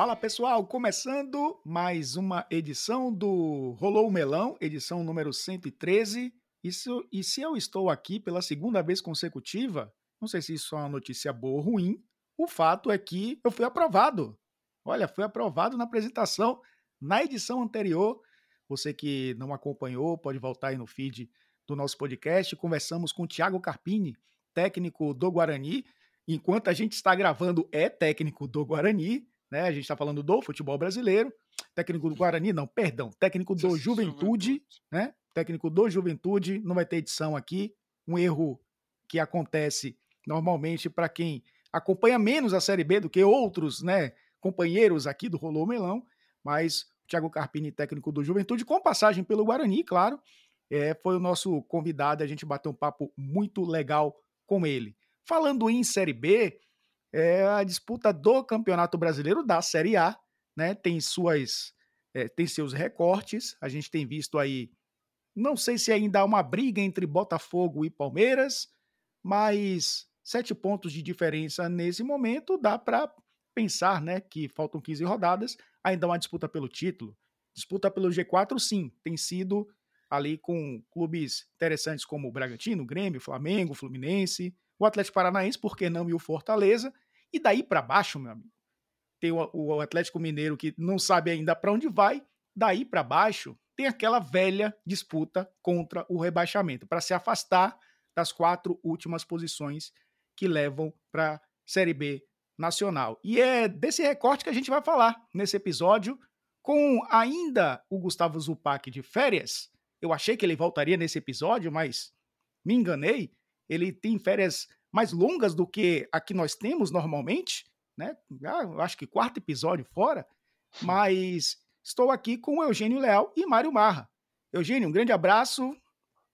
Fala pessoal, começando mais uma edição do Rolou o Melão, edição número 113. Isso, e se eu estou aqui pela segunda vez consecutiva, não sei se isso é uma notícia boa ou ruim, o fato é que eu fui aprovado. Olha, fui aprovado na apresentação na edição anterior. Você que não acompanhou, pode voltar aí no feed do nosso podcast. Conversamos com o Thiago Carpini, técnico do Guarani. Enquanto a gente está gravando, é técnico do Guarani né? A gente está falando do futebol brasileiro, técnico do Guarani, não, perdão, técnico do Juventude, né? Técnico do Juventude, não vai ter edição aqui, um erro que acontece normalmente para quem acompanha menos a Série B do que outros, né, companheiros aqui do Rolô Melão, mas o Thiago Carpini, técnico do Juventude, com passagem pelo Guarani, claro, é, foi o nosso convidado, a gente bateu um papo muito legal com ele. Falando em Série B, é a disputa do Campeonato Brasileiro da Série A, né? Tem suas é, tem seus recortes. A gente tem visto aí, não sei se ainda há uma briga entre Botafogo e Palmeiras, mas sete pontos de diferença nesse momento dá para pensar, né, que faltam 15 rodadas, ainda uma disputa pelo título. Disputa pelo G4, sim, tem sido ali com clubes interessantes como o Bragantino, Grêmio, Flamengo, Fluminense, o Atlético Paranaense, por que não, e o Fortaleza. E daí para baixo, meu amigo, tem o, Atlético Mineiro que não sabe ainda para onde vai. Daí para baixo, tem aquela velha disputa contra o rebaixamento, para se afastar das quatro últimas posições que levam para Série B nacional. E é desse recorte que a gente vai falar nesse episódio, com ainda o Gustavo Zupac de férias. Eu achei que ele voltaria nesse episódio, mas me enganei ele tem férias mais longas do que a que nós temos normalmente, né? Eu acho que quarto episódio fora, mas estou aqui com o Eugênio Leal e Mário Marra. Eugênio, um grande abraço.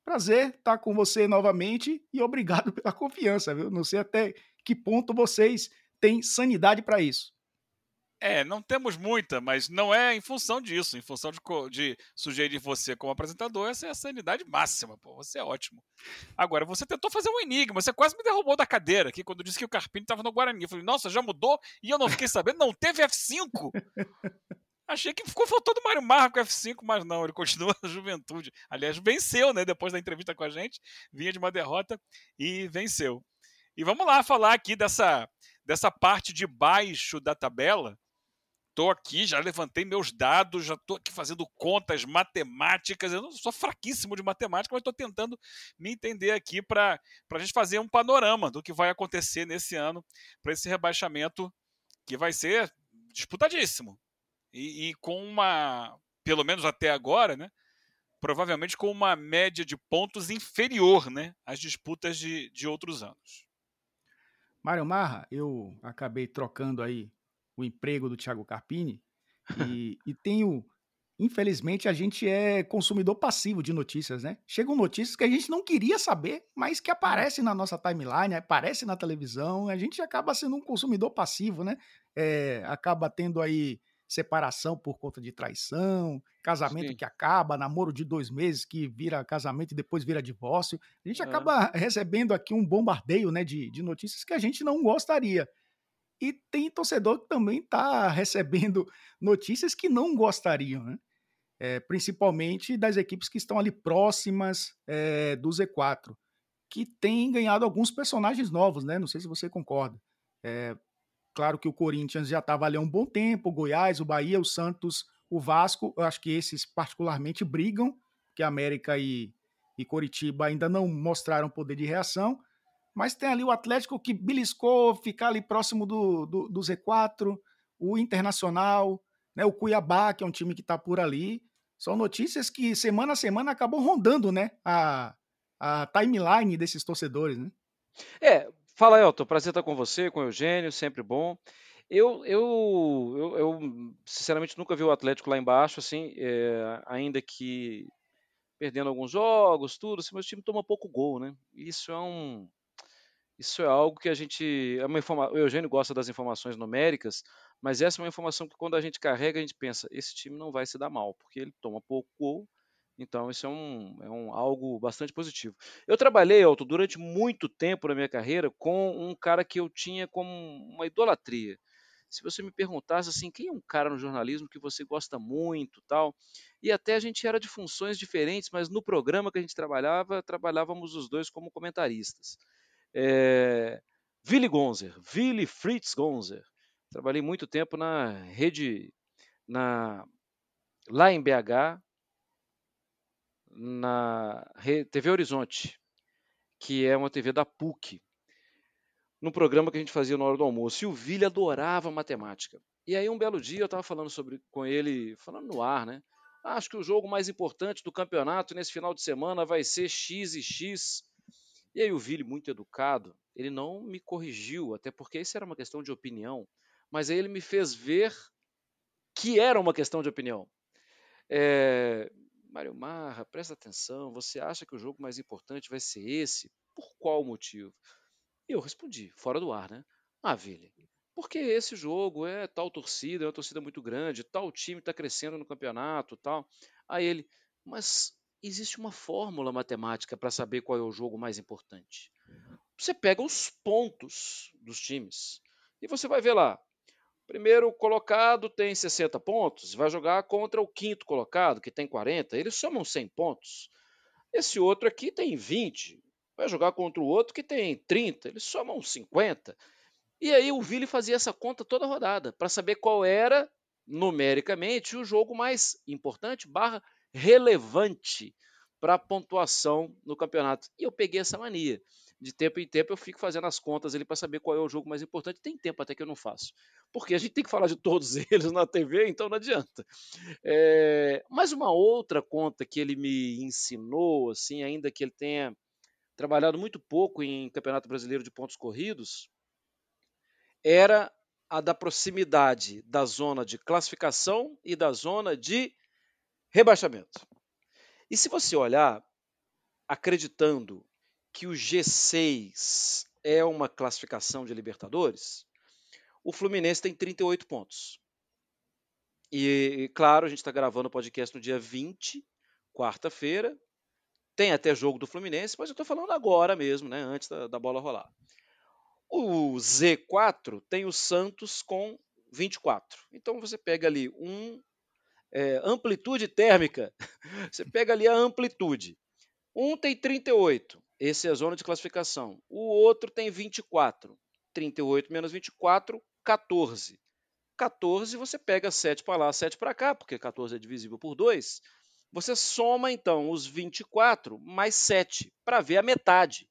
Prazer estar com você novamente e obrigado pela confiança, viu? Não sei até que ponto vocês têm sanidade para isso. É, não temos muita, mas não é em função disso, em função de, de sugerir você como apresentador, essa é a sanidade máxima, pô, você é ótimo. Agora, você tentou fazer um enigma, você quase me derrubou da cadeira aqui quando disse que o Carpini estava no Guarani. Eu falei, nossa, já mudou? E eu não fiquei sabendo, não teve F5. Achei que ficou faltando o Mário Marra com F5, mas não, ele continua na juventude. Aliás, venceu, né? Depois da entrevista com a gente, vinha de uma derrota e venceu. E vamos lá falar aqui dessa, dessa parte de baixo da tabela Estou aqui, já levantei meus dados, já estou aqui fazendo contas matemáticas. Eu não sou fraquíssimo de matemática, mas estou tentando me entender aqui para a gente fazer um panorama do que vai acontecer nesse ano para esse rebaixamento que vai ser disputadíssimo. E, e, com uma, pelo menos até agora, né? Provavelmente com uma média de pontos inferior né, às disputas de, de outros anos. Mário Marra, eu acabei trocando aí o emprego do Thiago Carpini. E, e tenho. Infelizmente, a gente é consumidor passivo de notícias, né? Chegam notícias que a gente não queria saber, mas que aparecem na nossa timeline, aparecem na televisão, a gente acaba sendo um consumidor passivo, né? É, acaba tendo aí separação por conta de traição, casamento Sim. que acaba, namoro de dois meses que vira casamento e depois vira divórcio. A gente é. acaba recebendo aqui um bombardeio né, de, de notícias que a gente não gostaria. E tem torcedor que também está recebendo notícias que não gostariam, né? É, principalmente das equipes que estão ali próximas é, do Z4, que tem ganhado alguns personagens novos, né? Não sei se você concorda. É, claro que o Corinthians já estava ali há um bom tempo, o Goiás, o Bahia, o Santos, o Vasco, eu acho que esses particularmente brigam, que América e, e Coritiba ainda não mostraram poder de reação, mas tem ali o Atlético que beliscou ficar ali próximo do, do, do Z4, o Internacional, né, o Cuiabá, que é um time que está por ali. São notícias que semana a semana acabam rondando né, a, a timeline desses torcedores. Né? É, fala Elton, prazer estar com você, com o Eugênio, sempre bom. Eu, eu, eu, eu, sinceramente nunca vi o Atlético lá embaixo, assim, é, ainda que perdendo alguns jogos, tudo, assim, mas o time toma pouco gol, né? Isso é um, isso é algo que a gente. É uma informa... O Eugênio gosta das informações numéricas, mas essa é uma informação que quando a gente carrega, a gente pensa, esse time não vai se dar mal, porque ele toma pouco gol, então isso é, um, é um, algo bastante positivo. Eu trabalhei, Alto, durante muito tempo na minha carreira com um cara que eu tinha como uma idolatria, se você me perguntasse assim, quem é um cara no jornalismo que você gosta muito, tal, e até a gente era de funções diferentes, mas no programa que a gente trabalhava, trabalhávamos os dois como comentaristas. É, Willy Gonzer, Willy Fritz Gonzer. Trabalhei muito tempo na rede, na, lá em BH, na TV Horizonte, que é uma TV da PUC, no programa que a gente fazia na hora do almoço. E o Vili adorava matemática. E aí, um belo dia, eu estava falando sobre, com ele, falando no ar, né? Acho que o jogo mais importante do campeonato nesse final de semana vai ser X e X. E aí, o Vili, muito educado, ele não me corrigiu, até porque isso era uma questão de opinião, mas aí ele me fez ver que era uma questão de opinião. É, Mário Marra, presta atenção, você acha que o jogo mais importante vai ser esse? Por qual motivo? E eu respondi, fora do ar, né? Ah, Vili, porque esse jogo é tal torcida, é uma torcida muito grande, tal time está crescendo no campeonato, tal. Aí ele, mas existe uma fórmula matemática para saber qual é o jogo mais importante. Você pega os pontos dos times e você vai ver lá. Primeiro colocado tem 60 pontos, vai jogar contra o quinto colocado, que tem 40, eles somam 100 pontos. Esse outro aqui tem 20, vai jogar contra o outro que tem 30, eles somam 50. E aí o Vili fazia essa conta toda rodada para saber qual era numericamente o jogo mais importante barra relevante para a pontuação no campeonato. E eu peguei essa mania. De tempo em tempo eu fico fazendo as contas ali para saber qual é o jogo mais importante. Tem tempo até que eu não faço. Porque a gente tem que falar de todos eles na TV, então não adianta. É... Mas uma outra conta que ele me ensinou, assim, ainda que ele tenha trabalhado muito pouco em Campeonato Brasileiro de Pontos Corridos, era a da proximidade da zona de classificação e da zona de rebaixamento. E se você olhar, acreditando que o G6 é uma classificação de Libertadores, o Fluminense tem 38 pontos. E, claro, a gente está gravando o podcast no dia 20, quarta-feira, tem até jogo do Fluminense, mas eu estou falando agora mesmo, né, antes da, da bola rolar. O Z4 tem o Santos com 24. Então você pega ali um é, amplitude térmica, você pega ali a amplitude. Um tem 38, esse é a zona de classificação. O outro tem 24. 38 menos 24, 14. 14 você pega 7 para lá, 7 para cá, porque 14 é divisível por 2. Você soma então os 24 mais 7 para ver a metade,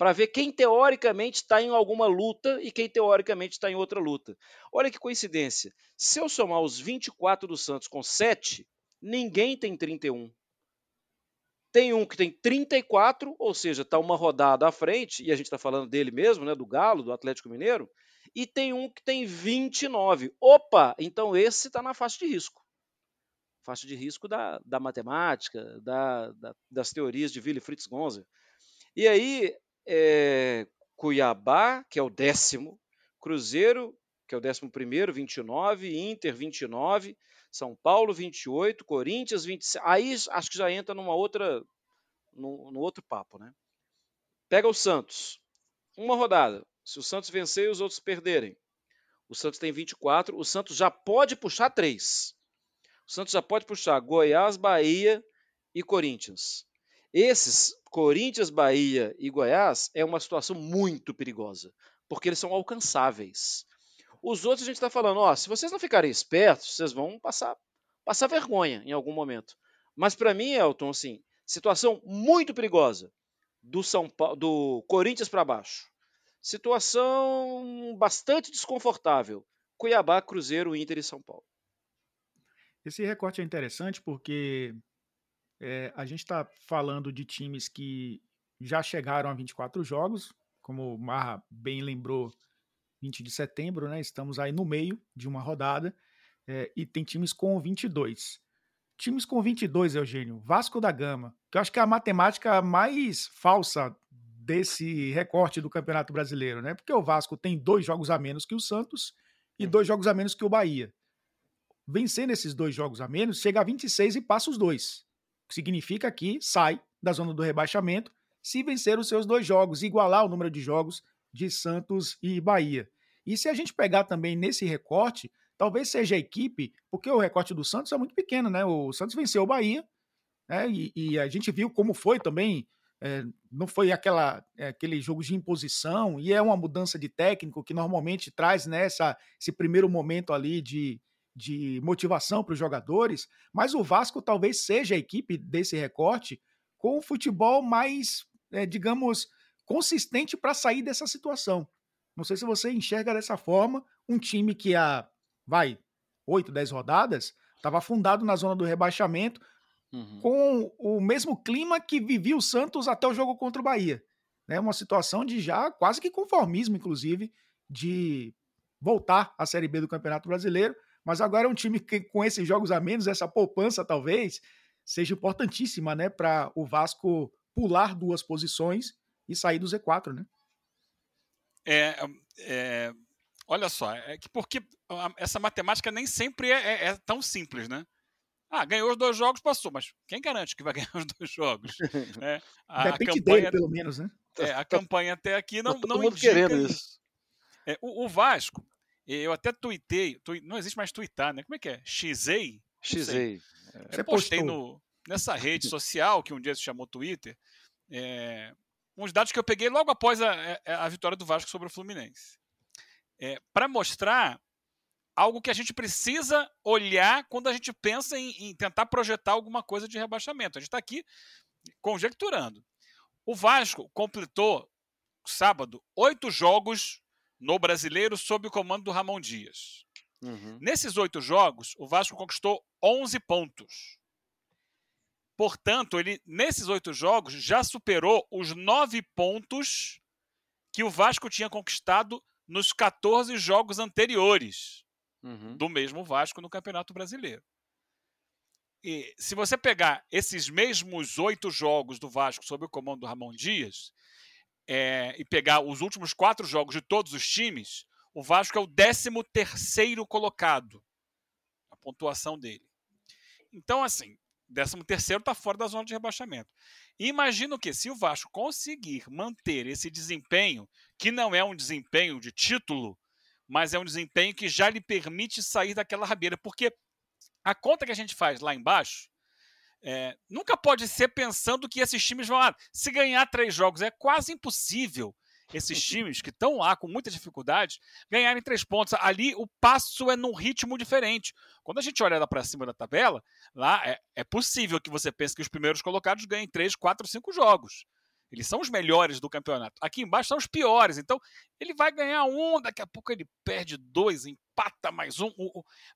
para ver quem teoricamente está em alguma luta e quem teoricamente está em outra luta. Olha que coincidência. Se eu somar os 24 do Santos com 7, ninguém tem 31. Tem um que tem 34, ou seja, está uma rodada à frente, e a gente está falando dele mesmo, né, do Galo, do Atlético Mineiro, e tem um que tem 29. Opa, então esse está na faixa de risco faixa de risco da, da matemática, da, da, das teorias de Willy Fritz Gonzer. E aí, é, Cuiabá, que é o décimo, Cruzeiro, que é o décimo primeiro, 29, Inter, 29, São Paulo, 28, Corinthians, 26. Aí acho que já entra numa outra, no outro papo, né? Pega o Santos, uma rodada. Se o Santos vencer e os outros perderem, o Santos tem 24, o Santos já pode puxar três. O Santos já pode puxar Goiás, Bahia e Corinthians. Esses, Corinthians, Bahia e Goiás, é uma situação muito perigosa, porque eles são alcançáveis. Os outros a gente está falando, ó, se vocês não ficarem espertos, vocês vão passar, passar vergonha em algum momento. Mas para mim, Elton, assim, situação muito perigosa do São Paulo, do Corinthians para baixo. Situação bastante desconfortável. Cuiabá, Cruzeiro, Inter e São Paulo. Esse recorte é interessante porque é, a gente está falando de times que já chegaram a 24 jogos, como o Marra bem lembrou, 20 de setembro, né? Estamos aí no meio de uma rodada é, e tem times com 22. Times com 22, Eugênio, Vasco da Gama, que eu acho que é a matemática mais falsa desse recorte do Campeonato Brasileiro, né? Porque o Vasco tem dois jogos a menos que o Santos e dois jogos a menos que o Bahia vencendo esses dois jogos a menos, chega a 26 e passa os dois. Que significa que sai da zona do rebaixamento se vencer os seus dois jogos, igualar o número de jogos de Santos e Bahia. E se a gente pegar também nesse recorte, talvez seja a equipe, porque o recorte do Santos é muito pequeno, né? O Santos venceu o Bahia, né? E, e a gente viu como foi também. É, não foi aquela, é, aquele jogo de imposição, e é uma mudança de técnico que normalmente traz nessa né, esse primeiro momento ali de, de motivação para os jogadores, mas o Vasco talvez seja a equipe desse recorte com o futebol mais, é, digamos, consistente para sair dessa situação. Não sei se você enxerga dessa forma um time que há, vai, 8, 10 rodadas, estava afundado na zona do rebaixamento, uhum. com o mesmo clima que vivia o Santos até o jogo contra o Bahia. Né? Uma situação de já quase que conformismo, inclusive, de voltar à Série B do Campeonato Brasileiro. Mas agora é um time que, com esses jogos a menos, essa poupança talvez, seja importantíssima né, para o Vasco pular duas posições e sair do Z4, né? É, é, olha só, é que porque essa matemática nem sempre é, é, é, tão simples, né? Ah, ganhou os dois jogos, passou, mas quem garante que vai ganhar os dois jogos? É, a, Depende campanha, dele, pelo menos, né? É, a campanha até aqui não, tá não indica querendo isso. É, o, o, Vasco, eu até tuitei, tu, não existe mais tuitar, né? Como é que é? Xei? Xei. É, postei no, nessa rede social, que um dia se chamou Twitter, é, uns dados que eu peguei logo após a, a, a vitória do Vasco sobre o Fluminense. É, Para mostrar algo que a gente precisa olhar quando a gente pensa em, em tentar projetar alguma coisa de rebaixamento. A gente está aqui conjecturando. O Vasco completou sábado oito jogos no Brasileiro sob o comando do Ramon Dias. Uhum. Nesses oito jogos, o Vasco conquistou 11 pontos. Portanto, ele nesses oito jogos já superou os nove pontos que o Vasco tinha conquistado nos 14 jogos anteriores uhum. do mesmo Vasco no Campeonato Brasileiro. E se você pegar esses mesmos oito jogos do Vasco sob o comando do Ramon Dias é, e pegar os últimos quatro jogos de todos os times, o Vasco é o 13 terceiro colocado, a pontuação dele. Então, assim, 13 terceiro está fora da zona de rebaixamento. Imagino que se o Vasco conseguir manter esse desempenho, que não é um desempenho de título, mas é um desempenho que já lhe permite sair daquela rabeira, porque a conta que a gente faz lá embaixo é, nunca pode ser pensando que esses times vão. Ah, se ganhar três jogos é quase impossível esses times que estão lá com muita dificuldade ganharem três pontos. Ali o passo é num ritmo diferente. Quando a gente olha lá para cima da tabela, lá é, é, possível que você pense que os primeiros colocados ganhem três, quatro, cinco jogos. Eles são os melhores do campeonato. Aqui embaixo são os piores. Então, ele vai ganhar um, daqui a pouco ele perde dois, empata mais um.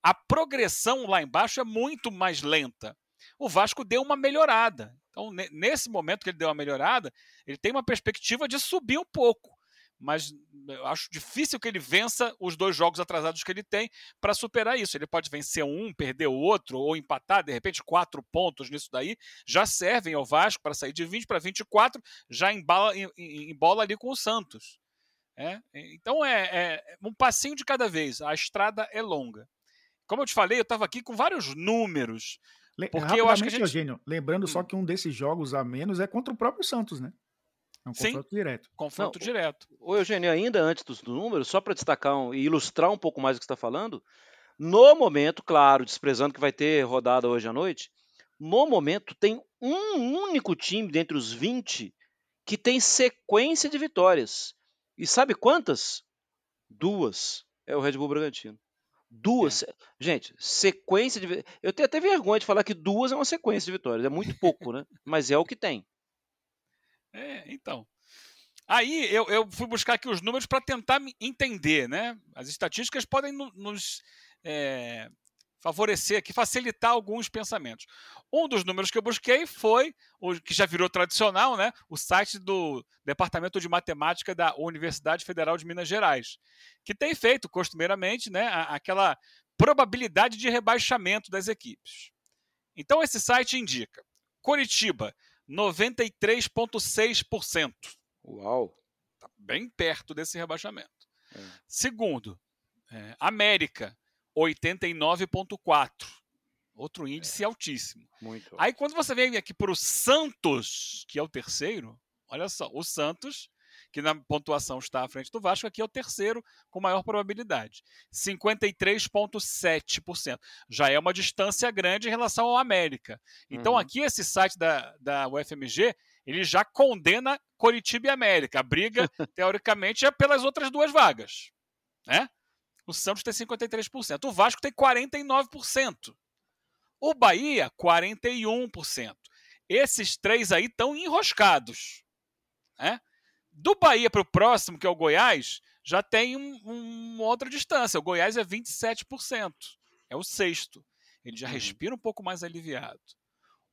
A progressão lá embaixo é muito mais lenta. O Vasco deu uma melhorada. Então, nesse momento que ele deu uma melhorada, ele tem uma perspectiva de subir um pouco. Mas eu acho difícil que ele vença os dois jogos atrasados que ele tem para superar isso. Ele pode vencer um, perder o outro, ou empatar, de repente, quatro pontos nisso daí, já servem ao Vasco para sair de 20 para 24, já embala, embola ali com o Santos. É? Então é, é um passinho de cada vez. A estrada é longa. Como eu te falei, eu estava aqui com vários números porque eu acho que a gente... Eugênio, lembrando hum. só que um desses jogos a menos é contra o próprio Santos, né? É um confronto Sim, direto. Confronto Não, direto. O Eugênio, ainda antes dos números, só para destacar um, e ilustrar um pouco mais o que você está falando, no momento, claro, desprezando que vai ter rodada hoje à noite, no momento tem um único time dentre os 20 que tem sequência de vitórias. E sabe quantas? Duas. É o Red Bull Bragantino. Duas. É. Gente, sequência de. Eu tenho até vergonha de falar que duas é uma sequência de vitórias. É muito pouco, né? Mas é o que tem. É, então. Aí eu, eu fui buscar aqui os números para tentar entender, né? As estatísticas podem nos é, favorecer aqui, facilitar alguns pensamentos. Um dos números que eu busquei foi o que já virou tradicional, né? O site do Departamento de Matemática da Universidade Federal de Minas Gerais, que tem feito costumeiramente, né, aquela probabilidade de rebaixamento das equipes. Então esse site indica Curitiba 93,6%. Uau! Tá bem perto desse rebaixamento. É. Segundo, é, América 89,4. Outro índice é. altíssimo. Muito. Aí quando você vem aqui para o Santos, que é o terceiro, olha só, o Santos que na pontuação está à frente do Vasco, aqui é o terceiro com maior probabilidade. 53,7%. Já é uma distância grande em relação ao América. Então, uhum. aqui, esse site da, da UFMG, ele já condena Coritiba e América. A briga, teoricamente, é pelas outras duas vagas. Né? O Santos tem 53%. O Vasco tem 49%. O Bahia, 41%. Esses três aí estão enroscados. Né? Do Bahia para o próximo, que é o Goiás, já tem um, um, outra distância. O Goiás é 27%. É o sexto. Ele já uhum. respira um pouco mais aliviado.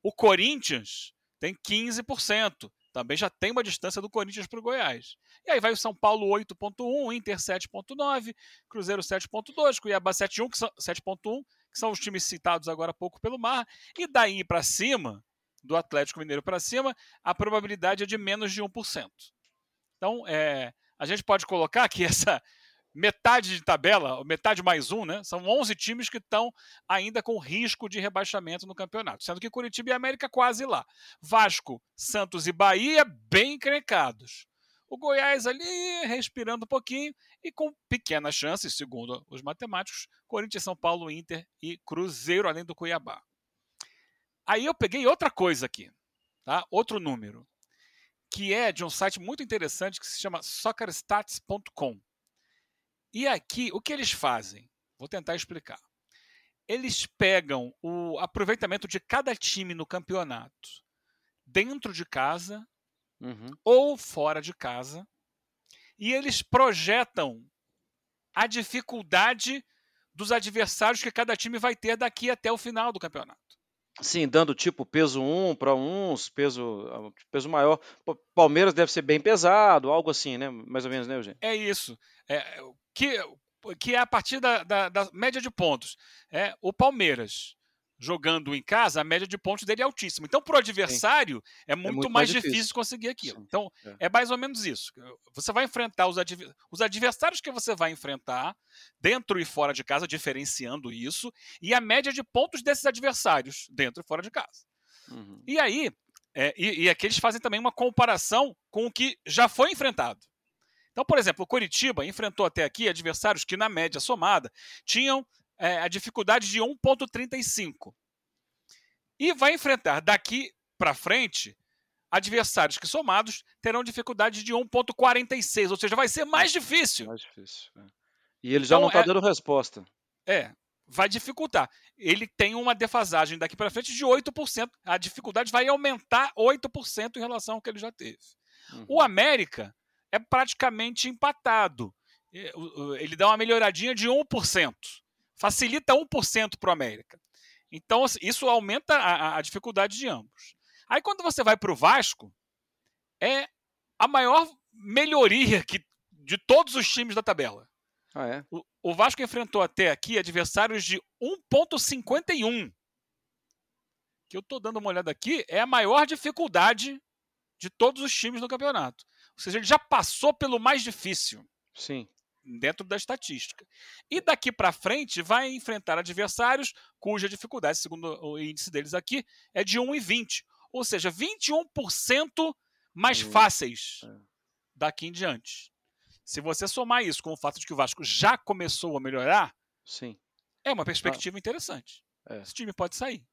O Corinthians tem 15% também já tem uma distância do Corinthians para o Goiás. E aí vai o São Paulo 8.1, Inter 7.9, Cruzeiro 7.2, Cuiabá 7.1, que são 7.1, que são os times citados agora há pouco pelo Mar, e daí para cima, do Atlético Mineiro para cima, a probabilidade é de menos de 1%. Então, é, a gente pode colocar que essa metade de tabela, metade mais um, né? São 11 times que estão ainda com risco de rebaixamento no campeonato, sendo que Curitiba e América quase lá. Vasco, Santos e Bahia bem encrencados. O Goiás ali respirando um pouquinho e com pequenas chances, segundo os matemáticos, Corinthians, São Paulo, Inter e Cruzeiro, além do Cuiabá. Aí eu peguei outra coisa aqui, tá? Outro número, que é de um site muito interessante que se chama soccerstats.com. E aqui, o que eles fazem? Vou tentar explicar. Eles pegam o aproveitamento de cada time no campeonato, dentro de casa uhum. ou fora de casa, e eles projetam a dificuldade dos adversários que cada time vai ter daqui até o final do campeonato. Sim, dando tipo peso 1 para uns, peso, peso maior. Palmeiras deve ser bem pesado, algo assim, né? Mais ou menos, né, Eugênio? É isso. É, que, que é a partir da, da, da, média de pontos. É, o Palmeiras jogando em casa, a média de pontos dele é altíssima. Então, para o adversário, é muito, é muito, mais, mais difícil. difícil. conseguir aquilo. Sim. Então, é. é. mais ou menos isso. Você vai enfrentar os, adver... os adversários que você vai enfrentar, dentro e fora de casa, diferenciando isso, e a média de pontos desses adversários, dentro e fora de casa. Uhum. E aí, é, e, e aqui eles fazem também uma comparação com o que já foi enfrentado. Então, por exemplo, o Coritiba enfrentou até aqui adversários que, na média somada, tinham é, a dificuldade de 1,35. E vai enfrentar daqui para frente adversários que, somados, terão dificuldade de 1,46. Ou seja, vai ser mais difícil. Mais difícil. É. E ele já então, não está é, dando resposta. É, vai dificultar. Ele tem uma defasagem daqui para frente de 8%. A dificuldade vai aumentar 8% em relação ao que ele já teve. Uhum. O América é praticamente empatado. Ele dá uma melhoradinha de 1%. Facilita 1% para o América. Então, assim, isso aumenta a, a dificuldade de ambos. Aí, quando você vai para o Vasco, é a maior melhoria que, de todos os times da tabela. Ah, é? o, o Vasco enfrentou até aqui adversários de 1,51. Que eu estou dando uma olhada aqui, é a maior dificuldade de todos os times do campeonato. Ou seja, ele já passou pelo mais difícil. Sim. Dentro da estatística. E daqui para frente vai enfrentar adversários cuja dificuldade, segundo o índice deles aqui, é de 1,20. Ou seja, 21% mais hum, fáceis é. daqui em diante. Se você somar isso com o fato de que o Vasco já começou a melhorar, Sim. é uma perspectiva ah. interessante. É. Esse time pode sair.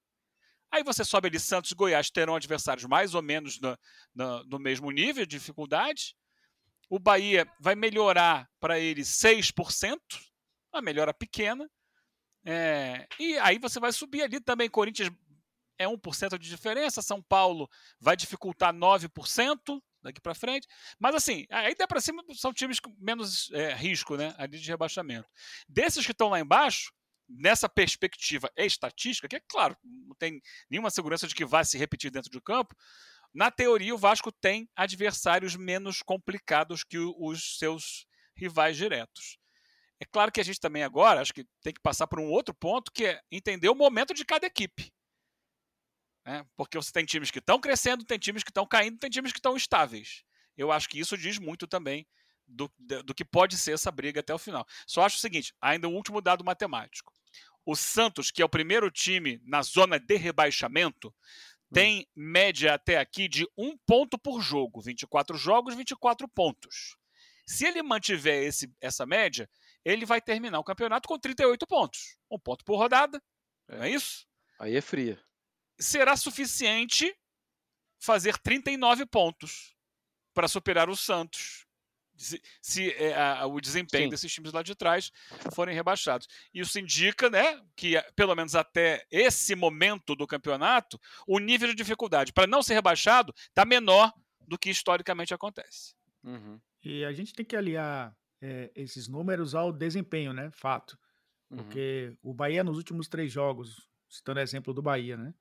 Aí você sobe ali, Santos e Goiás terão adversários mais ou menos no, no, no mesmo nível de dificuldade. O Bahia vai melhorar para ele 6%, uma melhora pequena. É, e aí você vai subir ali também. Corinthians é 1% de diferença, São Paulo vai dificultar 9% daqui para frente. Mas assim, aí até para cima são times com menos é, risco né, ali de rebaixamento. Desses que estão lá embaixo, nessa perspectiva estatística, que é claro, não tem nenhuma segurança de que vai se repetir dentro do campo, na teoria o Vasco tem adversários menos complicados que os seus rivais diretos. É claro que a gente também agora acho que tem que passar por um outro ponto que é entender o momento de cada equipe. Né? Porque você tem times que estão crescendo, tem times que estão caindo, tem times que estão estáveis. Eu acho que isso diz muito também do, do que pode ser essa briga até o final. Só acho o seguinte: ainda um último dado matemático. O Santos, que é o primeiro time na zona de rebaixamento, tem média até aqui de um ponto por jogo, 24 jogos, 24 pontos. Se ele mantiver esse, essa média, ele vai terminar o campeonato com 38 pontos. Um ponto por rodada, é. não é isso? Aí é fria. Será suficiente fazer 39 pontos para superar o Santos, se, se é, a, o desempenho Sim. desses times lá de trás forem rebaixados. Isso indica né, que, pelo menos até esse momento do campeonato, o nível de dificuldade para não ser rebaixado está menor do que historicamente acontece. Uhum. E a gente tem que aliar é, esses números ao desempenho, né? Fato. Uhum. Porque uhum. o Bahia, nos últimos três jogos, citando o exemplo do Bahia, né?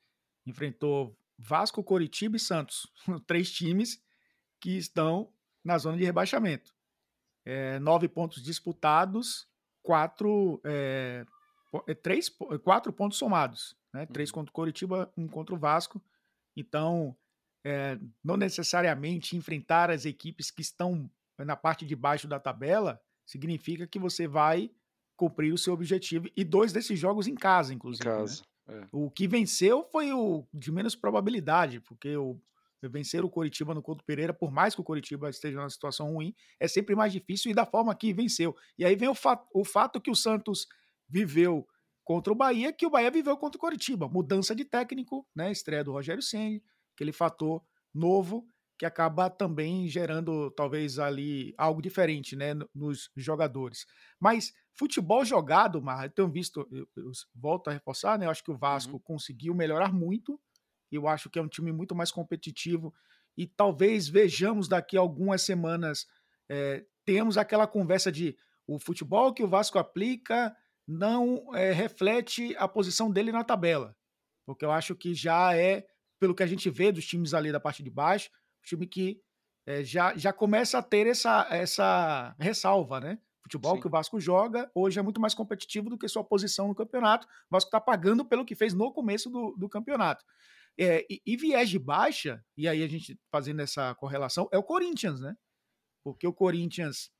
Enfrentou Vasco, Coritiba e Santos. três times que estão na zona de rebaixamento. É, nove pontos disputados, quatro, é, três, quatro pontos somados. Né? Três uhum. contra o Coritiba, um contra o Vasco. Então, é, não necessariamente enfrentar as equipes que estão na parte de baixo da tabela significa que você vai cumprir o seu objetivo. E dois desses jogos em casa, inclusive. Em né? casa. Né? É. O que venceu foi o de menos probabilidade, porque o vencer o Coritiba no Couto Pereira, por mais que o Coritiba esteja numa situação ruim, é sempre mais difícil e da forma que venceu. E aí vem o, fato, o fato que o Santos viveu contra o Bahia, que o Bahia viveu contra o Coritiba. Mudança de técnico, né? Estreia do Rogério Senni, aquele fator novo que acaba também gerando talvez ali algo diferente, né, nos jogadores. Mas futebol jogado, Mar, eu tenho visto, eu, eu volto a reforçar, né, eu acho que o Vasco uhum. conseguiu melhorar muito eu acho que é um time muito mais competitivo e talvez vejamos daqui a algumas semanas é, temos aquela conversa de o futebol que o Vasco aplica não é, reflete a posição dele na tabela, porque eu acho que já é pelo que a gente vê dos times ali da parte de baixo, o time que é, já, já começa a ter essa, essa ressalva, né? futebol Sim. que o Vasco joga hoje é muito mais competitivo do que sua posição no campeonato. O Vasco está pagando pelo que fez no começo do, do campeonato. É, e, e, viés de baixa, e aí a gente fazendo essa correlação, é o Corinthians, né? Porque o Corinthians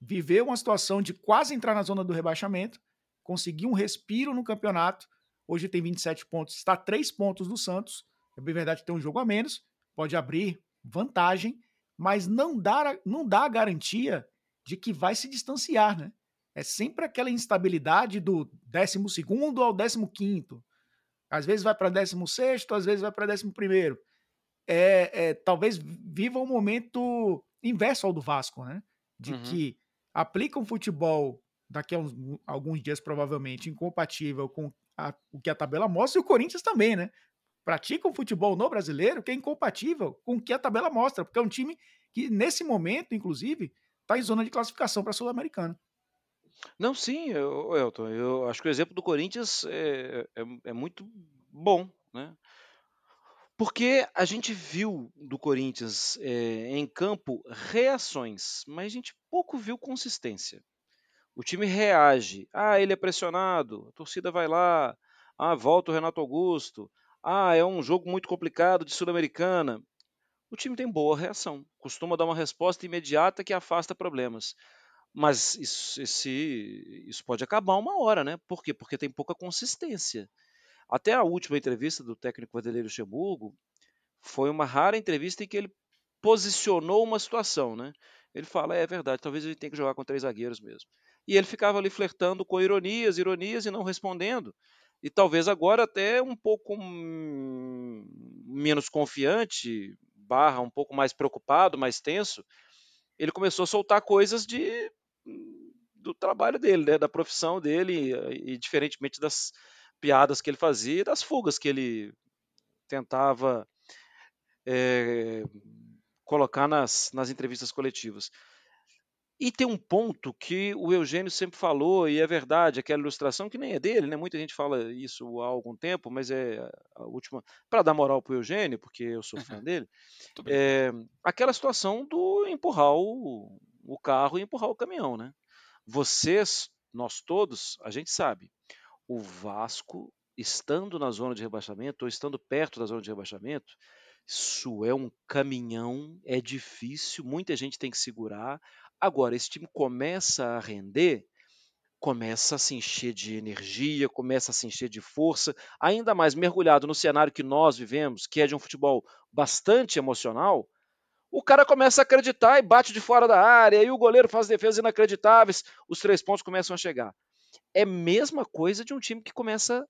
viveu uma situação de quase entrar na zona do rebaixamento, conseguiu um respiro no campeonato, hoje tem 27 pontos, está a 3 pontos do Santos, é bem verdade que tem um jogo a menos, pode abrir vantagem, mas não dá, não dá a garantia de que vai se distanciar, né? É sempre aquela instabilidade do 12 ao 15 às vezes vai para 16, às vezes vai para 11. É, é, talvez viva um momento inverso ao do Vasco, né? De uhum. que aplica um futebol daqui a uns, alguns dias, provavelmente, incompatível com a, o que a tabela mostra, e o Corinthians também, né? Pratica um futebol no brasileiro que é incompatível com o que a tabela mostra, porque é um time que, nesse momento, inclusive, está em zona de classificação para a Sul-Americana. Não, sim, eu, Elton, eu acho que o exemplo do Corinthians é, é, é muito bom, né? Porque a gente viu do Corinthians é, em campo reações, mas a gente pouco viu consistência. O time reage. Ah, ele é pressionado, a torcida vai lá. Ah, volta o Renato Augusto. Ah, é um jogo muito complicado de Sul-Americana. O time tem boa reação, costuma dar uma resposta imediata que afasta problemas. Mas isso, esse, isso pode acabar uma hora, né? Por quê? Porque tem pouca consistência. Até a última entrevista do técnico Vanderlei Luxemburgo foi uma rara entrevista em que ele posicionou uma situação, né? Ele fala, é, é verdade, talvez ele tenha que jogar com três zagueiros mesmo. E ele ficava ali flertando com ironias, ironias e não respondendo. E talvez agora até um pouco menos confiante, barra um pouco mais preocupado, mais tenso, ele começou a soltar coisas de do trabalho dele, né, da profissão dele, e diferentemente das piadas que ele fazia e das fugas que ele tentava é, colocar nas, nas entrevistas coletivas. E tem um ponto que o Eugênio sempre falou, e é verdade, aquela ilustração que nem é dele, né? Muita gente fala isso há algum tempo, mas é a última. Para dar moral para o Eugênio, porque eu sou fã dele, é, aquela situação do empurrar o, o carro e empurrar o caminhão, né? Vocês, nós todos, a gente sabe, o Vasco estando na zona de rebaixamento ou estando perto da zona de rebaixamento, isso é um caminhão, é difícil, muita gente tem que segurar. Agora, esse time começa a render começa a se encher de energia, começa a se encher de força, ainda mais mergulhado no cenário que nós vivemos, que é de um futebol bastante emocional, o cara começa a acreditar e bate de fora da área, e o goleiro faz defesas inacreditáveis, os três pontos começam a chegar. É a mesma coisa de um time que começa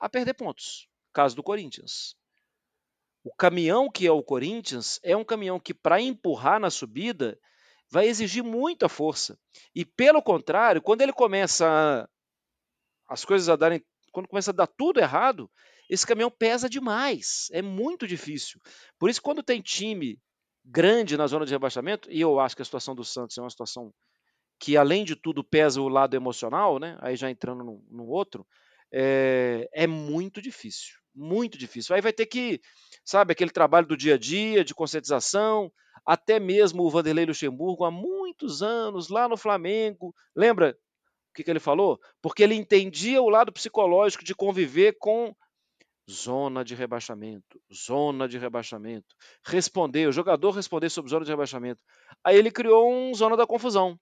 a perder pontos. Caso do Corinthians. O caminhão que é o Corinthians é um caminhão que, para empurrar na subida, vai exigir muita força. E pelo contrário, quando ele começa a, as coisas a darem, quando começa a dar tudo errado, esse caminhão pesa demais, é muito difícil. Por isso quando tem time grande na zona de rebaixamento, e eu acho que a situação do Santos é uma situação que além de tudo pesa o lado emocional, né? Aí já entrando no, no outro, é, é muito difícil, muito difícil. Aí vai ter que, sabe, aquele trabalho do dia a dia, de conscientização, até mesmo o Vanderlei Luxemburgo, há muitos anos, lá no Flamengo, lembra o que, que ele falou? Porque ele entendia o lado psicológico de conviver com zona de rebaixamento, zona de rebaixamento. Responder, o jogador responder sobre zona de rebaixamento. Aí ele criou um zona da confusão,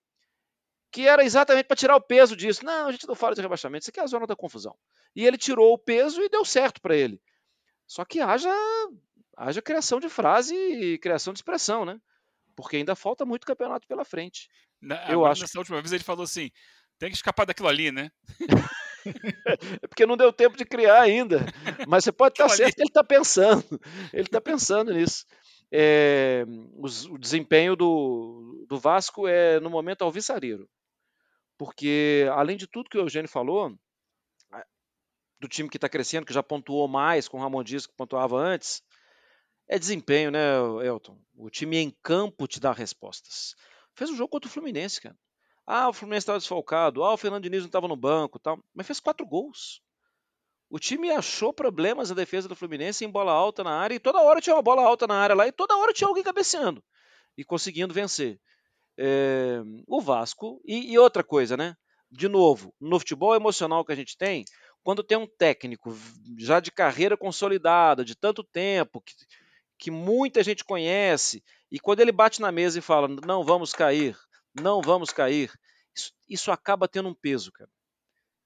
que era exatamente para tirar o peso disso. Não, a gente não fala de rebaixamento, isso aqui é a zona da confusão. E ele tirou o peso e deu certo para ele. Só que haja haja criação de frase e criação de expressão, né? Porque ainda falta muito campeonato pela frente. Na, eu acho. Nessa última vez ele falou assim: tem que escapar daquilo ali, né? é porque não deu tempo de criar ainda. Mas você pode estar certo que ele está pensando. Ele está pensando nisso. É, os, o desempenho do, do Vasco é, no momento, alvissareiro. Porque, além de tudo que o Eugênio falou, do time que está crescendo, que já pontuou mais com o Ramon Dias que pontuava antes, é desempenho, né, Elton? O time em campo te dá respostas. Fez um jogo contra o Fluminense, cara. Ah, o Fluminense estava desfalcado. Ah, o Fernando Diniz não estava no banco tal. Mas fez quatro gols. O time achou problemas na defesa do Fluminense em bola alta na área. E toda hora tinha uma bola alta na área lá. E toda hora tinha alguém cabeceando. E conseguindo vencer. É, o Vasco. E, e outra coisa, né? De novo, no futebol emocional que a gente tem, quando tem um técnico já de carreira consolidada, de tanto tempo, que, que muita gente conhece, e quando ele bate na mesa e fala: não vamos cair, não vamos cair, isso, isso acaba tendo um peso, cara.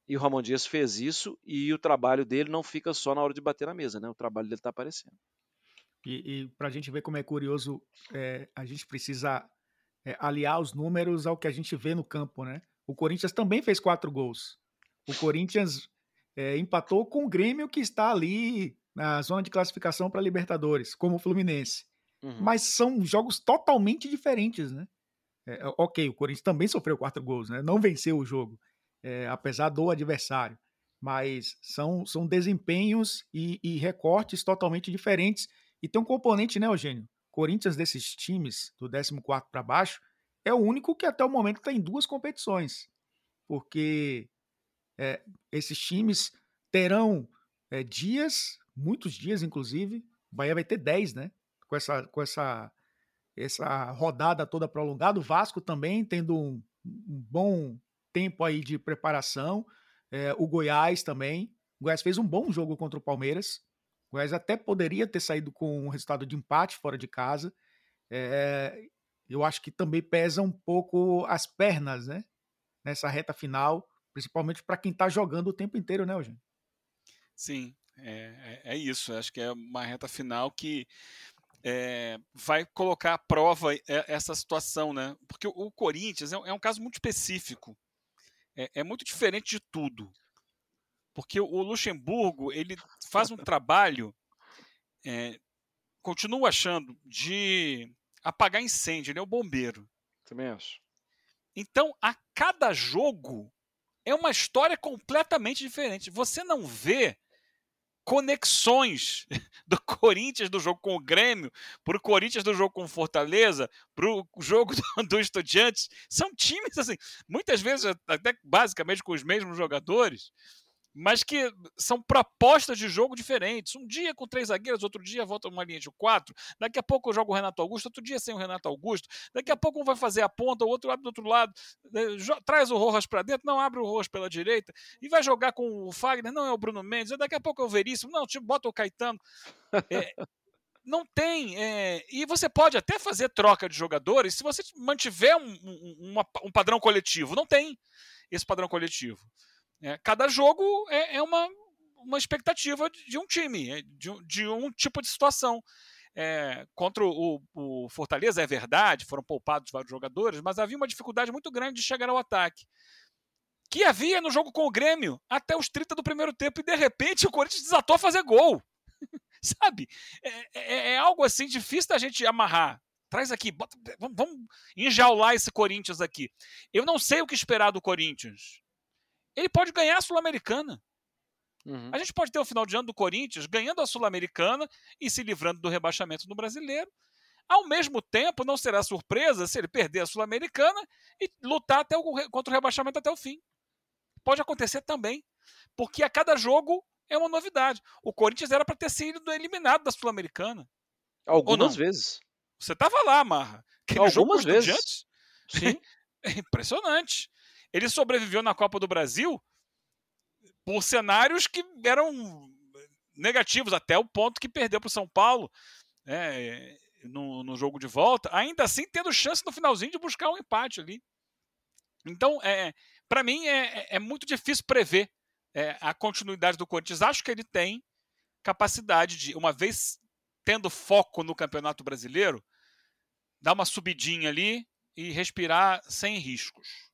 E o Ramon Dias fez isso e o trabalho dele não fica só na hora de bater na mesa, né? O trabalho dele está aparecendo. E, e para a gente ver como é curioso, é, a gente precisa é, aliar os números ao que a gente vê no campo, né? O Corinthians também fez quatro gols. O Corinthians é, empatou com o Grêmio que está ali na zona de classificação para Libertadores, como o Fluminense. Uhum. Mas são jogos totalmente diferentes, né? É, ok, o Corinthians também sofreu quatro gols, né? Não venceu o jogo, é, apesar do adversário. Mas são, são desempenhos e, e, recortes totalmente diferentes. E tem um componente, né, Eugênio? Corinthians desses times, do 14 para baixo, é o único que até o momento está em duas competições. Porque é, esses times terão é, dias muitos dias, inclusive. O Bahia vai ter 10, né? Com essa, com essa, essa rodada toda prolongada. O Vasco também tendo um, um bom tempo aí de preparação. É, o Goiás também. O Goiás fez um bom jogo contra o Palmeiras. O Goiás até poderia ter saído com um resultado de empate fora de casa. É, eu acho que também pesa um pouco as pernas, né? Nessa reta final, principalmente para quem está jogando o tempo inteiro, né, Eugênio? Sim, é, é, é isso. Acho que é uma reta final que é, vai colocar à prova essa situação, né? Porque o, Corinthians é, é, um caso muito específico. É, é, muito diferente de tudo. Porque o Luxemburgo ele faz um trabalho, é, continua achando, de apagar incêndio, ele é o bombeiro. Também acho. Então, a cada jogo é uma história completamente diferente. Você não vê conexões do Corinthians do jogo com o Grêmio, para o Corinthians do jogo com o Fortaleza, para o jogo do, do Estudiantes. São times, assim, muitas vezes até basicamente com os mesmos jogadores, mas que são propostas de jogo diferentes. Um dia com três zagueiros, outro dia volta uma linha de quatro. Daqui a pouco eu jogo o Renato Augusto, outro dia sem o Renato Augusto. Daqui a pouco um vai fazer a ponta, o outro abre do outro lado, né, traz o Rojas para dentro, não abre o Rojas pela direita e vai jogar com o Fagner, não é o Bruno Mendes. Daqui a pouco é o Veríssimo, não, tipo, bota o Caetano. É, não tem. É, e você pode até fazer troca de jogadores se você mantiver um, um, um padrão coletivo. Não tem. esse padrão coletivo. É, cada jogo é, é uma, uma expectativa de um time, é, de, de um tipo de situação. É, contra o, o, Fortaleza, é verdade, foram poupados vários jogadores, mas havia uma dificuldade muito grande de chegar ao ataque. Que havia no jogo com o Grêmio até os 30 do primeiro tempo, e de repente o Corinthians desatou a fazer gol. Sabe? É, é, é, algo assim difícil da gente amarrar. Traz aqui, bota, vamos, vamos enjaular esse Corinthians aqui. Eu não sei o que esperar do Corinthians. Ele pode ganhar a Sul-Americana. Uhum. A gente pode ter o final de ano do Corinthians ganhando a Sul-Americana e se livrando do rebaixamento no brasileiro. Ao mesmo tempo, não será surpresa se ele perder a Sul-Americana e lutar até o, contra o rebaixamento até o fim. Pode acontecer também. Porque a cada jogo é uma novidade. O Corinthians era para ter sido eliminado da Sul-Americana. Algumas vezes. Você estava lá, Marra. Aquele Algumas vezes. Sim. é impressionante. Ele sobreviveu na Copa do Brasil por cenários que eram negativos, até o ponto que perdeu para o São Paulo né, no, no, jogo de volta, ainda assim tendo chance no finalzinho de buscar um empate ali. Então, é, para mim, é, é, muito difícil prever é, a continuidade do Corinthians. Acho que ele tem capacidade de, uma vez tendo foco no Campeonato Brasileiro, dar uma subidinha ali e respirar sem riscos.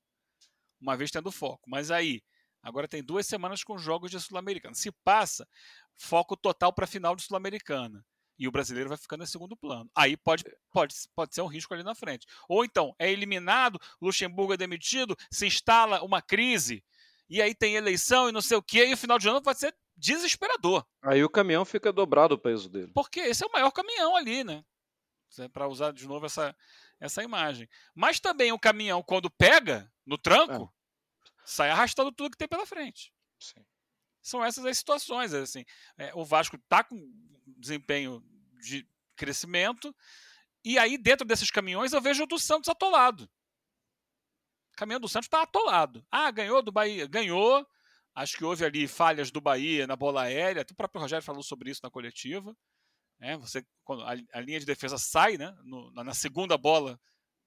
Uma vez tendo foco. Mas aí, Agora tem duas semanas com jogos de Sul-Americana. Se passa, foco total para a final de Sul-Americana. E o brasileiro vai ficando em segundo plano. Aí pode, pode, pode ser um risco ali na frente. Ou então, é eliminado, Luxemburgo é demitido, se instala uma crise, e aí tem eleição e não sei o quê, e o final de ano vai ser desesperador. Aí o caminhão fica dobrado o peso dele. Porque esse é o maior caminhão ali, né? Para usar de novo essa, essa imagem. Mas também o caminhão, quando pega no tranco, é sai arrastando tudo que tem pela frente. Sim. São essas as situações. Assim. É, o Vasco está com desempenho de crescimento, e aí dentro desses caminhões eu vejo o do Santos atolado. O caminhão do Santos está atolado. Ah, ganhou do Bahia. Ganhou. Acho que houve ali falhas do Bahia na bola aérea. O próprio Rogério falou sobre isso na coletiva. É, você, quando a, a, linha de defesa sai, né, no, na, na, segunda bola,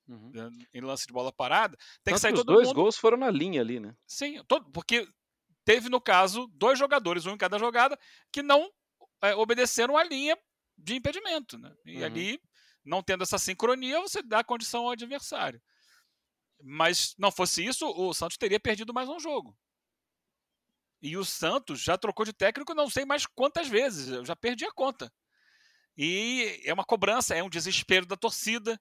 Uhum. Né, em lance de bola parada, tem Tanto que sair todo dois mundo... gols foram na linha ali, né? Sim, todo... porque teve no caso dois jogadores, um em cada jogada, que não é, obedeceram a linha de impedimento, né? E uhum. ali, não tendo essa sincronia, você dá condição ao adversário. Mas não fosse isso, o Santos teria perdido mais um jogo. E o Santos já trocou de técnico não sei mais quantas vezes, eu já perdi a conta. E é uma cobrança, é um desespero da torcida.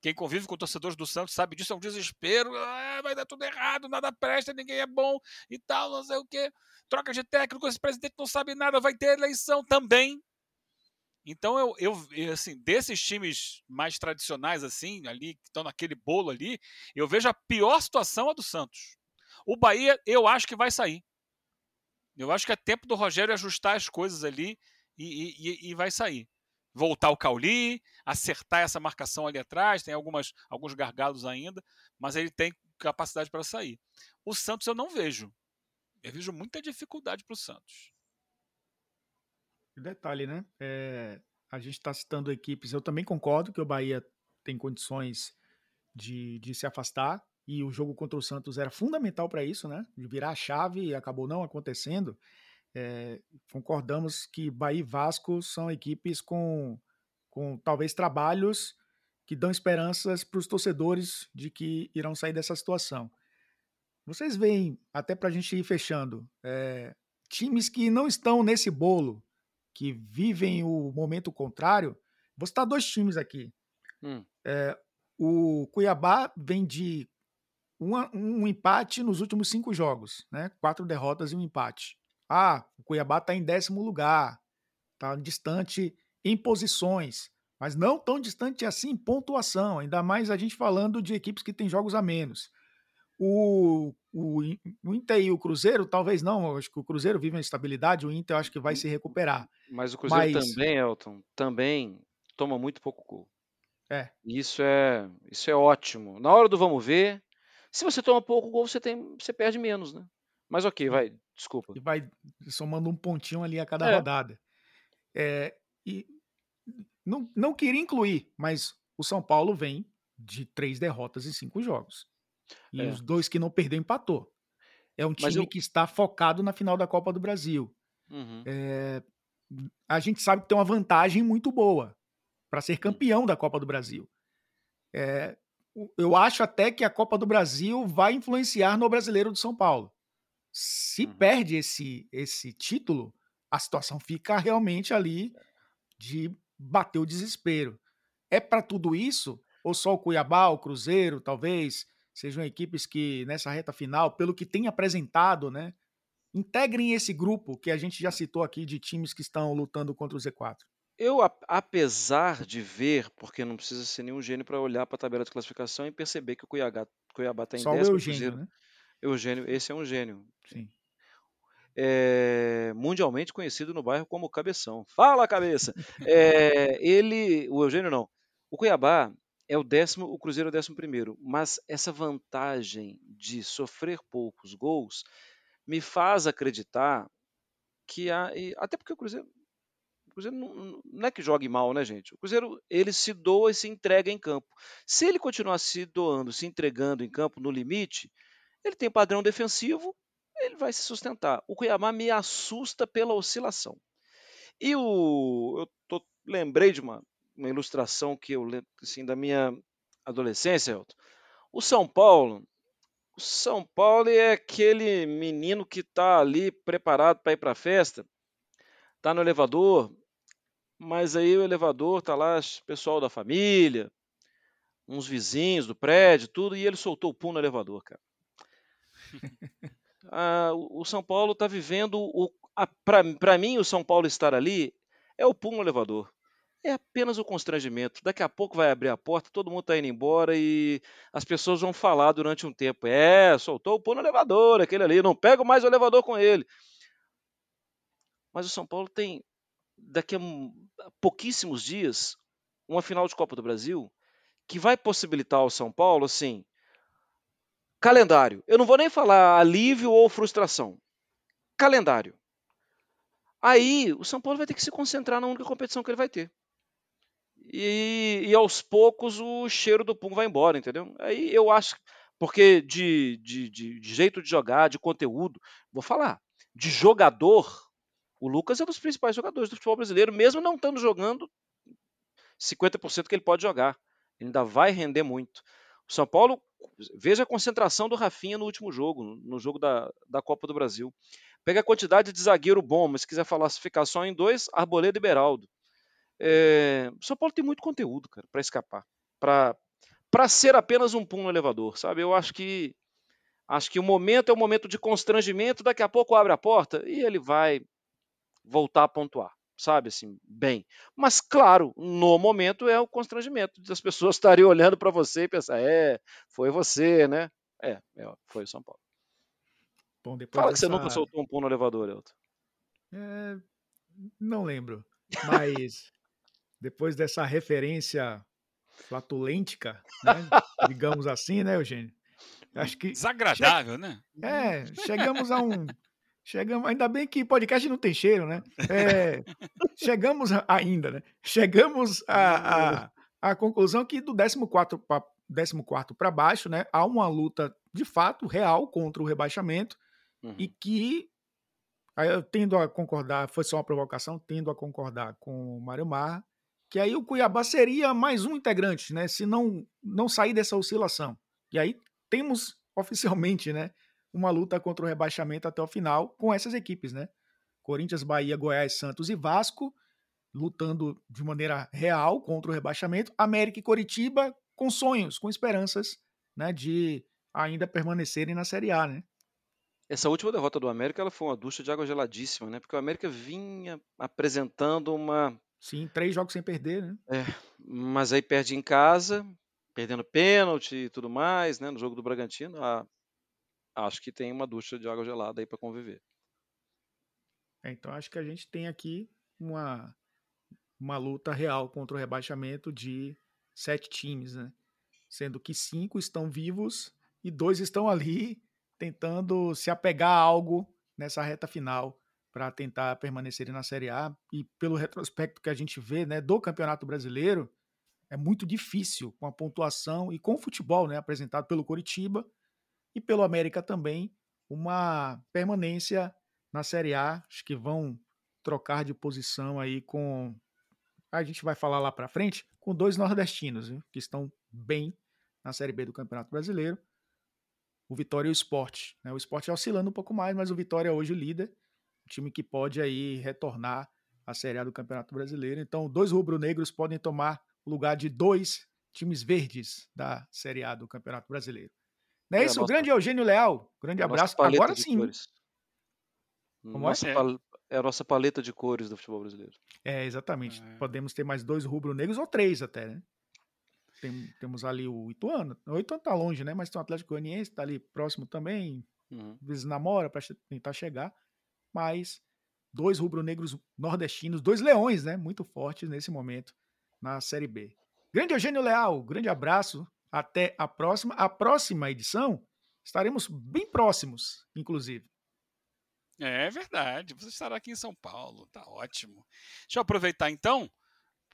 Quem convive com torcedores do Santos sabe disso, é um desespero. Ah, vai dar tudo errado, nada presta, ninguém é bom e tal, não sei o quê. Troca de técnico, esse presidente não sabe nada, vai ter eleição também. Então, eu, eu assim, desses times mais tradicionais, assim, ali, que estão naquele bolo ali, eu vejo a pior situação a do Santos. O Bahia, eu acho que vai sair. Eu acho que é tempo do Rogério ajustar as coisas ali e, e, e vai sair voltar o Cauli, acertar essa marcação ali atrás, tem algumas, alguns gargalos ainda, mas ele tem capacidade para sair. O Santos eu não vejo. Eu vejo muita dificuldade para o Santos. Detalhe, né? É, a gente está citando equipes, eu também concordo que o Bahia tem condições de, de se afastar, e o jogo contra o Santos era fundamental para isso, né? De virar a chave e acabou não acontecendo é, concordamos que Bahia e Vasco são equipes com, com talvez trabalhos que dão esperanças para os torcedores de que irão sair dessa situação. Vocês veem, até para a gente ir fechando, é, times que não estão nesse bolo, que vivem o momento contrário. Vou citar dois times aqui. Hum. É, o Cuiabá vem de um, um empate nos últimos cinco jogos, né? quatro derrotas e um empate. Ah, o Cuiabá está em décimo lugar, está distante em posições, mas não tão distante assim em pontuação, ainda mais a gente falando de equipes que têm jogos a menos. O, o, o Inter e o Cruzeiro, talvez não, eu acho que o Cruzeiro vive uma estabilidade, o Inter eu acho que vai se recuperar. Mas o Cruzeiro mas... também, Elton, também toma muito pouco gol. É. Isso é, isso é ótimo. Na hora do vamos ver, se você toma pouco gol, você, tem, você perde menos, né? Mas ok, vai, desculpa. E vai somando um pontinho ali a cada é. rodada. É, e não, não queria incluir, mas o São Paulo vem de três derrotas em cinco jogos. E é. os dois que não perdeu empatou. É um time eu... que está focado na final da Copa do Brasil. Uhum. É, a gente sabe que tem uma vantagem muito boa para ser campeão da Copa do Brasil. É, eu acho até que a Copa do Brasil vai influenciar no brasileiro do São Paulo. Se uhum. perde esse, esse título, a situação fica realmente ali de bater o desespero. É para tudo isso? Ou só o Cuiabá, o Cruzeiro, talvez, sejam equipes que nessa reta final, pelo que tem apresentado, né, integrem esse grupo que a gente já citou aqui de times que estão lutando contra o Z4? Eu, apesar de ver, porque não precisa ser nenhum gênio para olhar para a tabela de classificação e perceber que o Cuiabá, Cuiabá está em Só décimo. o Eugênio, Cruzeiro, né? Eugênio, esse é um gênio. Sim. É, mundialmente conhecido no bairro como Cabeção. Fala, cabeça! É, ele, o Eugênio não. O Cuiabá é o décimo, o Cruzeiro é o décimo primeiro. Mas essa vantagem de sofrer poucos gols me faz acreditar que há, até porque o Cruzeiro o Cruzeiro não, não, é que jogue mal, né, gente? O Cruzeiro ele se doa e se entrega em campo. Se ele continuar se doando, se entregando em campo no limite, ele tem padrão defensivo, ele vai se sustentar. O Cuiabá me assusta pela oscilação. E o eu tô, lembrei de uma, uma ilustração que eu assim da minha adolescência, Elton. O São Paulo, o São Paulo é aquele menino que está ali preparado para ir para a festa, está no elevador, mas aí o elevador tá lá, pessoal da família, uns vizinhos do prédio, tudo, e ele soltou o pum no elevador, cara. ah, o São Paulo está vivendo o. Para mim, o São Paulo estar ali é o pum no elevador. É apenas o constrangimento. Daqui a pouco vai abrir a porta, todo mundo está indo embora e as pessoas vão falar durante um tempo. É, soltou o pum no elevador, aquele ali, não pego mais o elevador com ele. Mas o São Paulo tem daqui a pouquíssimos dias uma final de Copa do Brasil que vai possibilitar ao São Paulo, assim, calendário. Eu não vou nem falar alívio ou frustração. Calendário. Aí o São Paulo vai ter que se concentrar na única competição que ele vai ter. E, e aos poucos o cheiro do pum vai embora, entendeu? Aí eu acho. Porque de, de, de, de jeito de jogar, de conteúdo, vou falar, de jogador, o Lucas é um dos principais jogadores do futebol brasileiro, mesmo não estando jogando 50% que ele pode jogar. Ele ainda vai render muito. O São Paulo, veja a concentração do Rafinha no último jogo, no jogo da, da Copa do Brasil. Pega a quantidade de zagueiro bom, mas se quiser falar ficar só em dois, Arboleda e Beraldo. É, o São Paulo tem muito conteúdo, cara, para escapar. Para ser apenas um pum no elevador, sabe? Eu acho que acho que o momento é um momento de constrangimento, daqui a pouco abre a porta e ele vai voltar a pontuar, sabe? Assim, bem. Mas, claro, no momento é o constrangimento das pessoas estarem olhando para você e pensar, é, foi você, né? É, é foi o São Paulo. Bom, Fala dessa... que você nunca soltou um pão no elevador, Elton. É, não lembro. Mas depois dessa referência flatulêntica, né? digamos assim, né, Eugênio? Acho que Desagradável, che... né? É, chegamos a um Chegamos, ainda bem que podcast não tem cheiro, né? É, chegamos a, ainda, né? Chegamos à a, a, a, conclusão que do 14 para baixo, né? Há uma luta de fato real contra o rebaixamento uhum. e que eu tendo a concordar, foi só uma provocação, tendo a concordar com o Mário Mar, que aí o Cuiabá seria mais um integrante, né? Se não, não sair dessa oscilação. E aí temos oficialmente, né? Uma luta contra o rebaixamento até o final com essas equipes, né? Corinthians, Bahia, Goiás, Santos e Vasco lutando de maneira real contra o rebaixamento. América e Coritiba com sonhos, com esperanças, né, de ainda permanecerem na Série A, né? Essa última derrota do América ela foi uma ducha de água geladíssima, né? Porque o América vinha apresentando uma. Sim, três jogos sem perder, né? É, mas aí perde em casa, perdendo pênalti e tudo mais, né? No jogo do Bragantino. A acho que tem uma ducha de água gelada aí para conviver. É, então acho que a gente tem aqui uma, uma luta real contra o rebaixamento de sete times, né? Sendo que cinco estão vivos e dois estão ali tentando se apegar a algo nessa reta final para tentar permanecer na Série A. E pelo retrospecto que a gente vê né, do Campeonato Brasileiro, é muito difícil com a pontuação e com o futebol né, apresentado pelo Coritiba e pelo América também, uma permanência na Série A. Acho que vão trocar de posição aí com. A gente vai falar lá para frente, com dois nordestinos, viu? que estão bem na Série B do Campeonato Brasileiro. O Vitória e o Esporte. Né? O Esporte oscilando um pouco mais, mas o Vitória é hoje o líder. Um time que pode aí retornar à Série A do Campeonato Brasileiro. Então, dois rubro-negros podem tomar o lugar de dois times verdes da Série A do Campeonato Brasileiro. Não é, é isso? Nossa... Grande Eugênio Leal. Grande abraço. Agora sim. Cores. Como nossa, é? Pal... é a nossa paleta de cores do futebol brasileiro. É, exatamente. É. Podemos ter mais dois rubro-negros ou três até, né? Tem, temos ali o Ituano. O Ituano tá longe, né? Mas tem o Atlético Goianiense, tá ali próximo também. Uhum. Às vezes namora para tentar chegar. Mas dois rubro-negros nordestinos, dois leões, né? Muito fortes nesse momento na Série B. Grande Eugênio Leal, grande abraço. Até a próxima. A próxima edição estaremos bem próximos, inclusive. É verdade. Você estará aqui em São Paulo. Tá ótimo. Deixa eu aproveitar então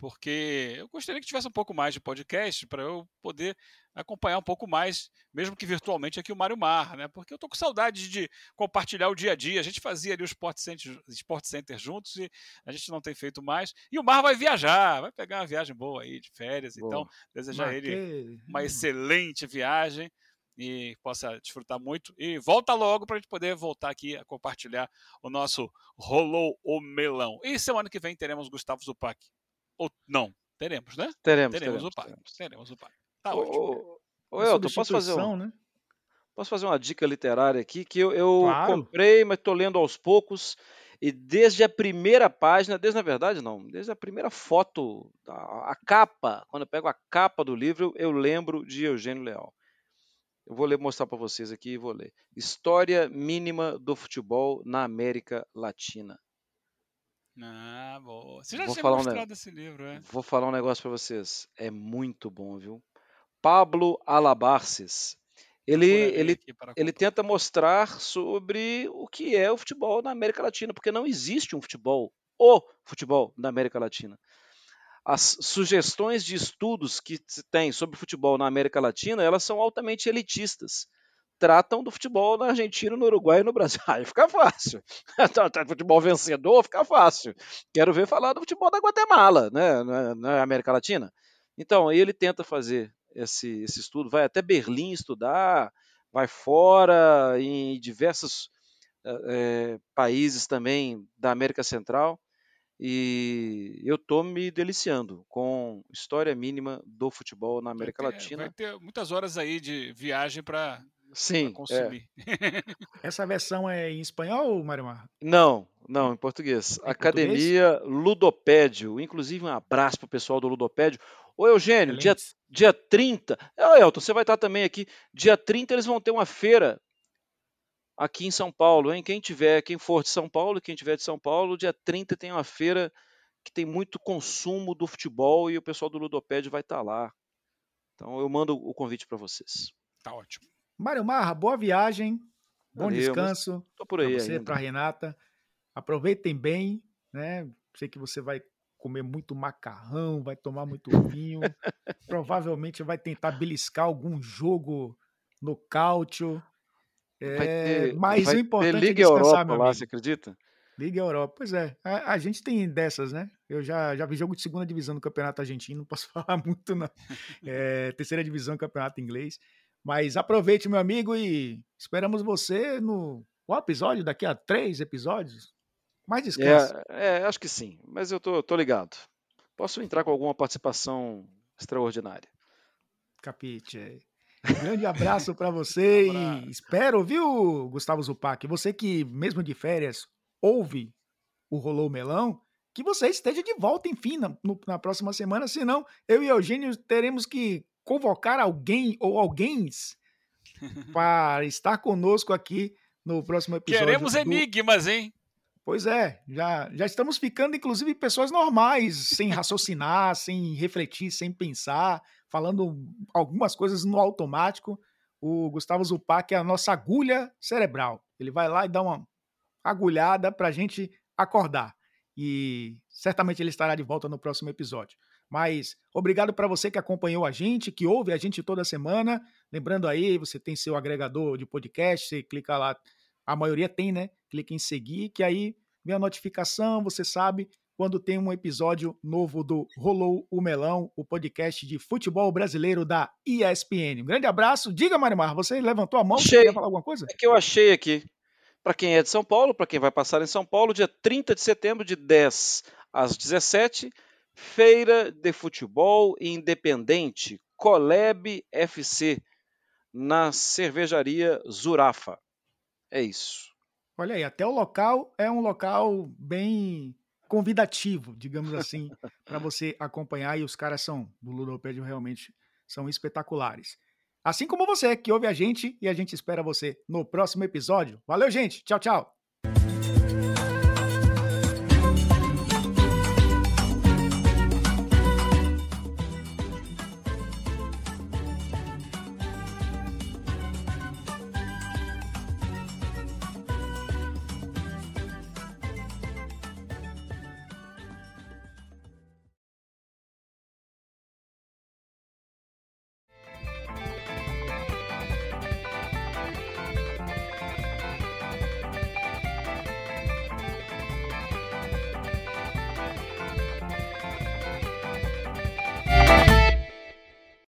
porque eu gostaria que tivesse um pouco mais de podcast para eu poder acompanhar um pouco mais, mesmo que virtualmente, aqui o Mário Mar, né? Porque eu tô com saudade de compartilhar o dia a dia. A gente fazia ali o Sport Center, Sport Center juntos e a gente não tem feito mais. E o Mar vai viajar, vai pegar uma viagem boa aí de férias. Boa. Então, desejar a ele uma excelente viagem e possa desfrutar muito. E volta logo para a gente poder voltar aqui a compartilhar o nosso Rolou o Melão. E semana que vem teremos Gustavo Zupac ou não? Teremos, né? Teremos. Teremos, teremos o pai. Teremos. teremos o pai. Tá ô, ótimo. Ô, Elton, posso fazer um, né? Posso fazer uma dica literária aqui que eu, eu claro. comprei, mas estou lendo aos poucos. E desde a primeira página, desde na verdade não, desde a primeira foto, a, a capa, quando eu pego a capa do livro, eu lembro de Eugênio Leal. Eu vou ler, mostrar para vocês aqui e vou ler. História mínima do futebol na América Latina. Ah, boa. Você já vou tinha falar mostrado um esse livro, é? Vou falar um negócio para vocês. É muito bom, viu? Pablo Alabarces. Ele, ele, ele tenta mostrar sobre o que é o futebol na América Latina, porque não existe um futebol, o futebol na América Latina. As sugestões de estudos que se tem sobre futebol na América Latina, elas são altamente elitistas tratam do futebol na Argentina, no Uruguai e no Brasil. Aí fica fácil. futebol vencedor fica fácil. Quero ver falar do futebol da Guatemala, né, na, na América Latina. Então, ele tenta fazer esse, esse estudo, vai até Berlim estudar, vai fora, em diversos é, países também da América Central. E eu estou me deliciando com história mínima do futebol na América Latina. Vai ter muitas horas aí de viagem para Sim. É. consumir. É. Essa versão é em espanhol, Marimar? Não, não, em português. Em Academia português? Ludopédio. Inclusive, um abraço pro pessoal do Ludopédio. Ô, Eugênio, dia, dia 30. Ô, Elton, você vai estar também aqui. Dia 30 eles vão ter uma feira aqui em São Paulo, hein? Quem tiver, quem for de São Paulo, quem tiver de São Paulo, dia 30 tem uma feira que tem muito consumo do futebol e o pessoal do Ludopédio vai estar lá. Então eu mando o convite para vocês. Tá ótimo. Mário Marra, boa viagem, bom Valeu, descanso. Tô por aí pra você, para Renata. Aproveitem bem, né? Sei que você vai comer muito macarrão, vai tomar muito vinho. Provavelmente vai tentar beliscar algum jogo no cálcio. É, ter, mas o importante ter Liga é Europa lá, você acredita? Liga Europa, pois é. A, a, gente tem dessas, né? Eu já, já vi jogo de segunda divisão do Campeonato Argentino, não posso falar muito, não. É, terceira divisão do Campeonato Inglês. Mas aproveite, meu amigo, e esperamos você no qual episódio? Daqui a três episódios? Mais descanso. É, é, acho que sim, mas eu tô, tô ligado. Posso entrar com alguma participação extraordinária. Capite. Grande abraço para você e espero, viu, Gustavo Zupac, você que, mesmo de férias, ouve o Rolou Melão, que você esteja de volta, enfim, na, no, na próxima semana, senão eu e Eugênio teremos que convocar alguém ou alguém para estar conosco aqui no próximo episódio. Queremos do... enigmas, hein? Pois é, já, já estamos ficando, inclusive, pessoas normais, sem raciocinar, sem refletir, sem pensar, falando algumas coisas no automático. O Gustavo Zupac é a nossa agulha cerebral. Ele vai lá e dá uma agulhada para a gente acordar. E certamente ele estará de volta no próximo episódio. Mas obrigado para você que acompanhou a gente, que ouve a gente toda semana. Lembrando aí, você tem seu agregador de podcast, você clica lá a maioria tem, né? Clique em seguir, que aí vem a notificação, você sabe quando tem um episódio novo do Rolou o Melão, o podcast de futebol brasileiro da ESPN. Um grande abraço. Diga, Marimar, você levantou a mão, achei. você quer falar alguma coisa? É que eu achei aqui. Para quem é de São Paulo, para quem vai passar em São Paulo, dia 30 de setembro, de 10 às 17, Feira de Futebol Independente, Coleb FC, na cervejaria Zurafa. É isso. Olha aí, até o local é um local bem convidativo, digamos assim, para você acompanhar. E os caras são, do Ludopédio, realmente são espetaculares. Assim como você, que ouve a gente, e a gente espera você no próximo episódio. Valeu, gente. Tchau, tchau.